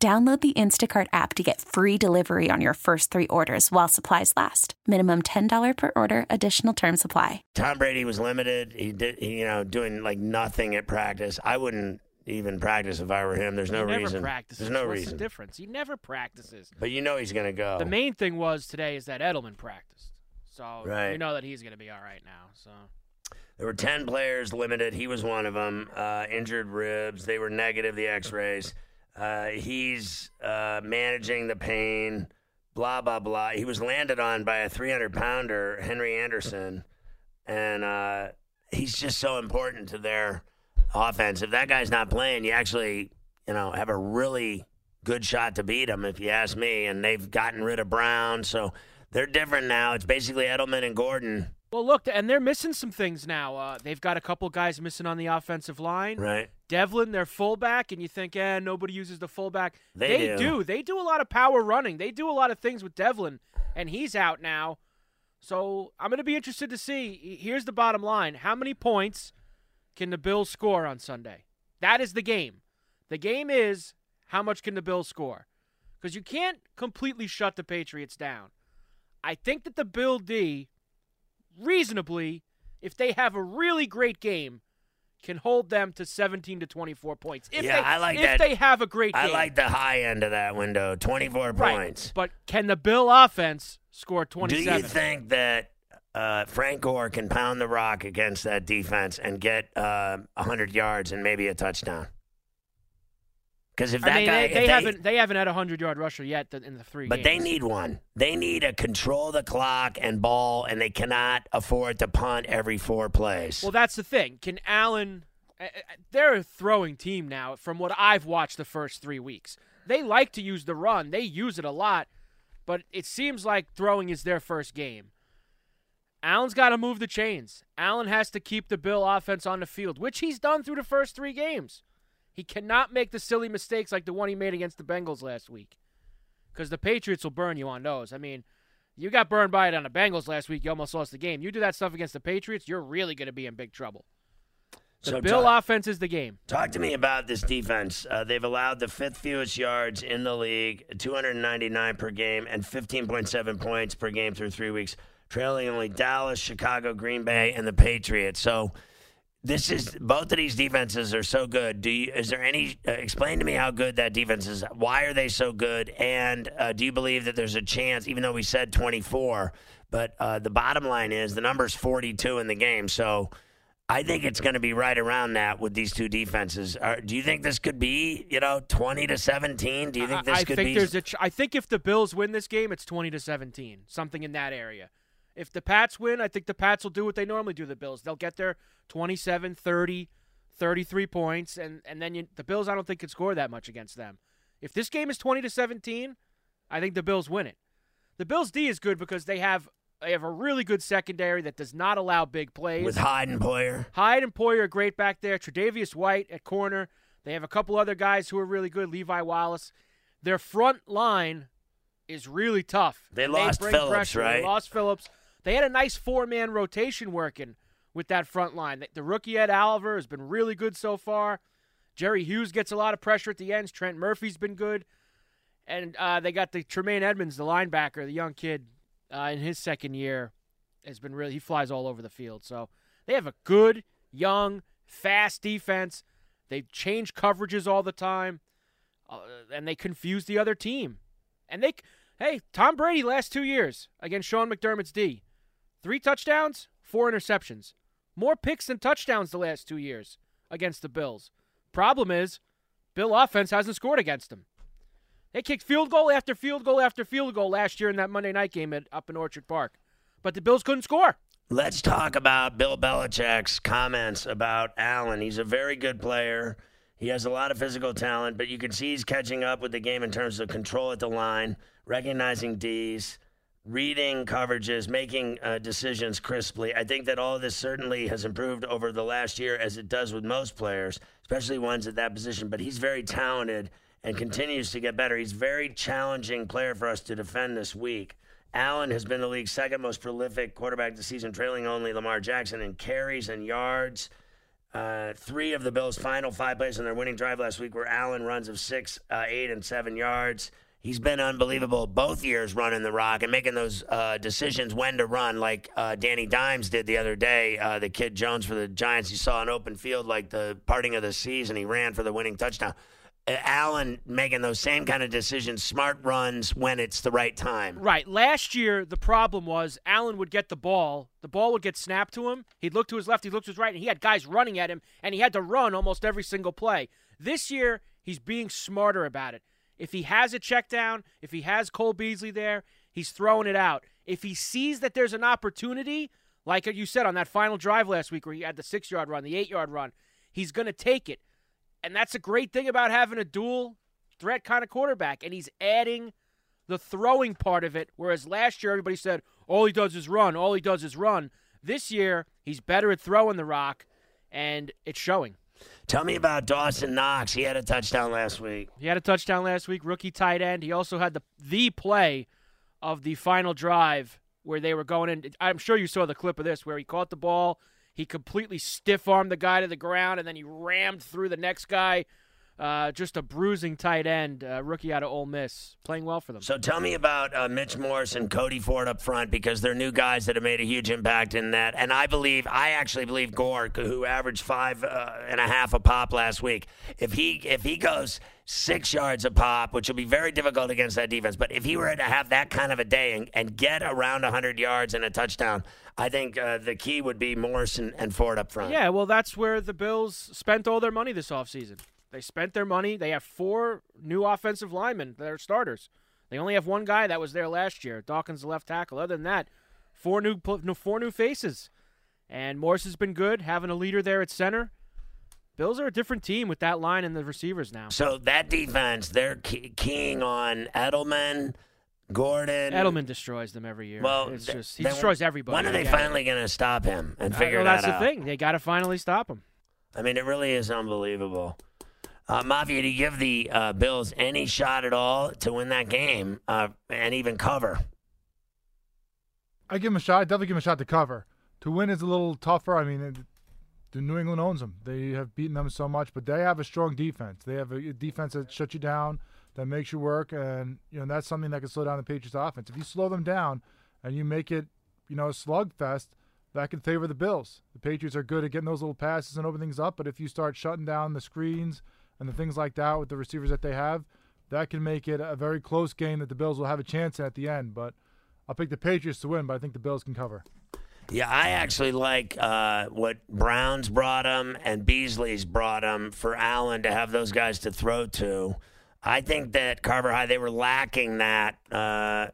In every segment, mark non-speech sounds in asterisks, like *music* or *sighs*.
Download the Instacart app to get free delivery on your first three orders while supplies last. Minimum $10 per order, additional term supply. Tom Brady was limited. He did, you know, doing like nothing at practice. I wouldn't even practice if I were him. There's no he never reason. Practices. There's no What's reason. the difference? He never practices. But you know he's going to go. The main thing was today is that Edelman practiced, so Right. you know that he's going to be all right now. So There were 10 players limited. He was one of them. Uh, injured ribs. They were negative, the x rays. Uh, he's uh, managing the pain, blah, blah, blah. He was landed on by a 300 pounder, Henry Anderson. And uh, he's just so important to their offense. If that guy's not playing, you actually, you know, have a really good shot to beat him, if you ask me. And they've gotten rid of Brown. So they're different now. It's basically Edelman and Gordon. Well, look, and they're missing some things now. Uh, they've got a couple guys missing on the offensive line. Right. Develin, their fullback, and you think, eh, nobody uses the fullback. They do. do. They do a lot of power running. They do a lot of things with Develin, and he's out now. So I'm going to be interested to see. Here's the bottom line: How many points can the Bills score on Sunday? That is the game. The game is how much can the Bills score? Because you can't completely shut the Patriots down. I think that the Bill D, reasonably, if they have a really great game, can hold them to 17 to 24 points. If Yeah, they, I like if that. they have a great I game. like the high end of that window, 24 right. points. But can the Bill offense score 27? Do 27? you think that uh, Frank Gore can pound the rock against that defense and get uh, 100 yards and maybe a touchdown? Because if that I mean, guy, they, if they haven't they haven't had a hundred yard rusher yet in the three. but they need one. They need to control the clock and ball, and they cannot afford to punt every four plays. Well, that's the thing. Can Allen? They're a throwing team now. From what I've watched the first three weeks, they like to use the run. They use it a lot, but it seems like throwing is their first game. Allen's got to move the chains. Allen has to keep the Bill offense on the field, which he's done through the first three games. He cannot make the silly mistakes like the one he made against the Bengals last week, because the Patriots will burn you on those. I mean, you got burned by it on the Bengals last week. You almost lost the game. You do that stuff against the Patriots, you're really going to be in big trouble. The So Bill talk- offense is the game. Talk to me about this defense. Uh, they've allowed the fifth fewest yards in the league, 299 per game, and 15.7 points per game through three weeks, trailing only Dallas, Chicago, Green Bay, and the Patriots. So this is both of these defenses are so good. Do you? Is there any? Uh, explain to me how good that defense is. Why are they so good? And uh, do you believe that there's a chance? Even though we said 24, but uh, the bottom line is the number's 42 in the game. So. I think it's going to be right around that with these two defenses. Are, do you think this could be, you know, twenty to seventeen? Do you think this I, I could think be? there's a. Ch- I think if the Bills win this game, it's 20 to 17, something in that area. If the Pats win, I think the Pats will do what they normally do. The Bills, they'll get their 27, 30, 33 points, and and then you, the Bills, I don't think could score that much against them. If this game is 20 to 17, I think the Bills win it. The Bills D is good because they have they have a really good secondary that does not allow big plays. with Hyde and Poyer. Hyde and Poyer are great back there. Tre'Davious White at corner. They have a couple other guys who are really good. Levi Wallace. Their front line is really tough. They And lost bring Phillips, pressure. right? They lost Phillips. They had a nice four-man rotation working with that front line. The- The rookie Ed Oliver has been really good so far. Jerry Hughes gets a lot of pressure at the ends. Trent Murphy's been good. And uh, they got the Tremaine Edmunds, the linebacker, the young kid uh, in his second year, has been really he flies all over the field. So they have a good, young, fast defense. They change coverages all the time, uh, and they confuse the other team. And they, hey, Tom Brady last two years against Sean McDermott's D, three touchdowns, four interceptions, more picks than touchdowns the last two years against the Bills. Problem is, Bill offense hasn't scored against them. They kicked field goal after field goal after field goal last year in that Monday night game at, up in Orchard Park, but the Bills couldn't score. Let's talk about Bill Belichick's comments about Allen. He's a very good player. He has a lot of physical talent, but you can see he's catching up with the game in terms of control at the line, recognizing D's, reading coverages, making uh, decisions crisply. I think that all of this certainly has improved over the last year, as it does with most players, especially ones at that position. But he's very talented and continues to get better. He's very challenging player for us to defend this week. Allen has been the league's second most prolific quarterback this season, trailing only Lamar Jackson in carries and yards. Uh, three of the Bills' final five plays on their winning drive last week were Allen runs of six, uh, eight, and seven yards. He's been unbelievable both years running the rock and making those uh, decisions when to run, like uh, Danny Dimes did the other day. Uh, the kid Jones for the Giants, he saw an open field like the parting of the seas, and he ran for the winning touchdown. Allen making those same kind of decisions, smart runs when it's the right time. Right. Last year, the problem was Allen would get the ball. The ball would get snapped to him. He'd look to his left, he'd look to his right, and he had guys running at him, and he had to run almost every single play. This year, he's being smarter about it. If he has a check down, if he has Cole Beasley there, he's throwing it out. If he sees that there's an opportunity, like you said on that final drive last week where he had the six yard run, the eight yard run, he's going to take it. And that's a great thing about having a dual threat kind of quarterback. And he's adding the throwing part of it. Whereas last year, everybody said, all he does is run, all he does is run. This year, he's better at throwing the rock, and it's showing. Tell me about Dawson Knox. He had a touchdown last week. He had a touchdown last week, rookie tight end. He also had the the play of the final drive where they were going in. I'm sure you saw the clip of this where he caught the ball he completely stiff armed the guy to the ground, and then he rammed through the next guy. Uh, just a bruising tight end, uh, rookie out of Ole Miss, playing well for them. So tell me about uh, Mitch Morse and Cody Ford up front because they're new guys that have made a huge impact in that. And I believe, I actually believe Gore, who averaged five uh, and a half a pop last week, if he if he goes six yards a pop, which will be very difficult against that defense, but if he were to have that kind of a day and, and get around 100 yards and a touchdown, I think uh, the key would be Morrison and Ford up front. Yeah, well, that's where the Bills spent all their money this offseason. They spent their money. They have four new offensive linemen that are starters. They only have one guy that was there last year, Dawkins, the left tackle. Other than that, four new four new faces. And Morse has been good, having a leader there at center. Bills are a different team with that line and the receivers now. So that defense, they're keying on Edelman, Gordon. Edelman destroys them every year. Well, it's just he destroys everybody. When are they finally going to stop him and uh, figure well, that out? That's the thing. They got to finally stop him. I mean, it really is unbelievable. Uh, Mafia, do you give the uh, Bills any shot at all to win that game uh, and even cover? I give them a shot. I definitely give them a shot to cover. To win is a little tougher. I mean, the New England owns them. They have beaten them so much, but they have a strong defense. They have a defense that shuts you down that makes you work, and you know that's something that can slow down the Patriots' offense. If you slow them down and you make it, you know, a slugfest, that can favor the Bills. The Patriots are good at getting those little passes and opening things up, but if you start shutting down the screens and the things like that with the receivers that they have, that can make it a very close game that the Bills will have a chance at the end. But I'll pick the Patriots to win, but I think the Bills can cover. Yeah, I actually like uh, what Browns brought him and Beasley's brought him for Allen to have those guys to throw to. I think that Carver High they were lacking that. Uh,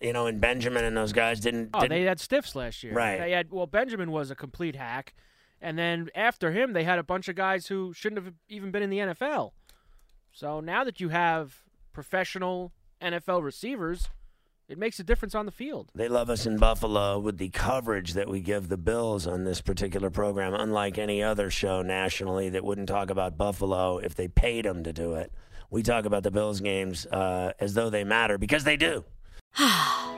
you know, and Benjamin and those guys didn't. Oh, didn't, they had stiffs last year. Right. They had well, Benjamin was a complete hack, and then after him, they had a bunch of guys who shouldn't have even been in the NFL. So now that you have professional NFL receivers, it makes a difference on the field. They love us in Buffalo with the coverage that we give the Bills on this particular program, unlike any other show nationally that wouldn't talk about Buffalo if they paid them to do it we talk about the Bills games uh, as though they matter because they do. *sighs* *sighs* *sighs*